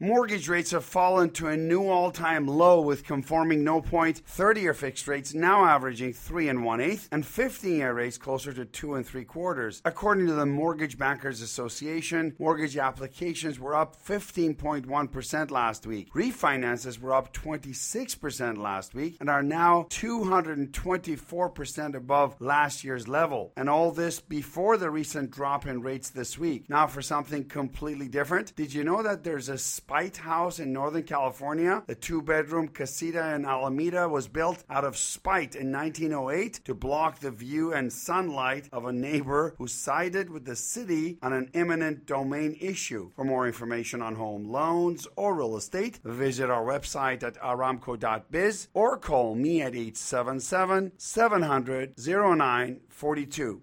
Mortgage rates have fallen to a new all-time low with conforming no point 30-year fixed rates now averaging three and one eighth and 15-year rates closer to two and three quarters. According to the Mortgage Bankers Association, mortgage applications were up 15.1% last week. Refinances were up 26% last week and are now 224% above last year's level. And all this before the recent drop in rates this week. Now for something completely different, did you know that there's a Spite House in Northern California. The two bedroom casita in Alameda was built out of spite in 1908 to block the view and sunlight of a neighbor who sided with the city on an eminent domain issue. For more information on home loans or real estate, visit our website at aramco.biz or call me at 877 700 0942.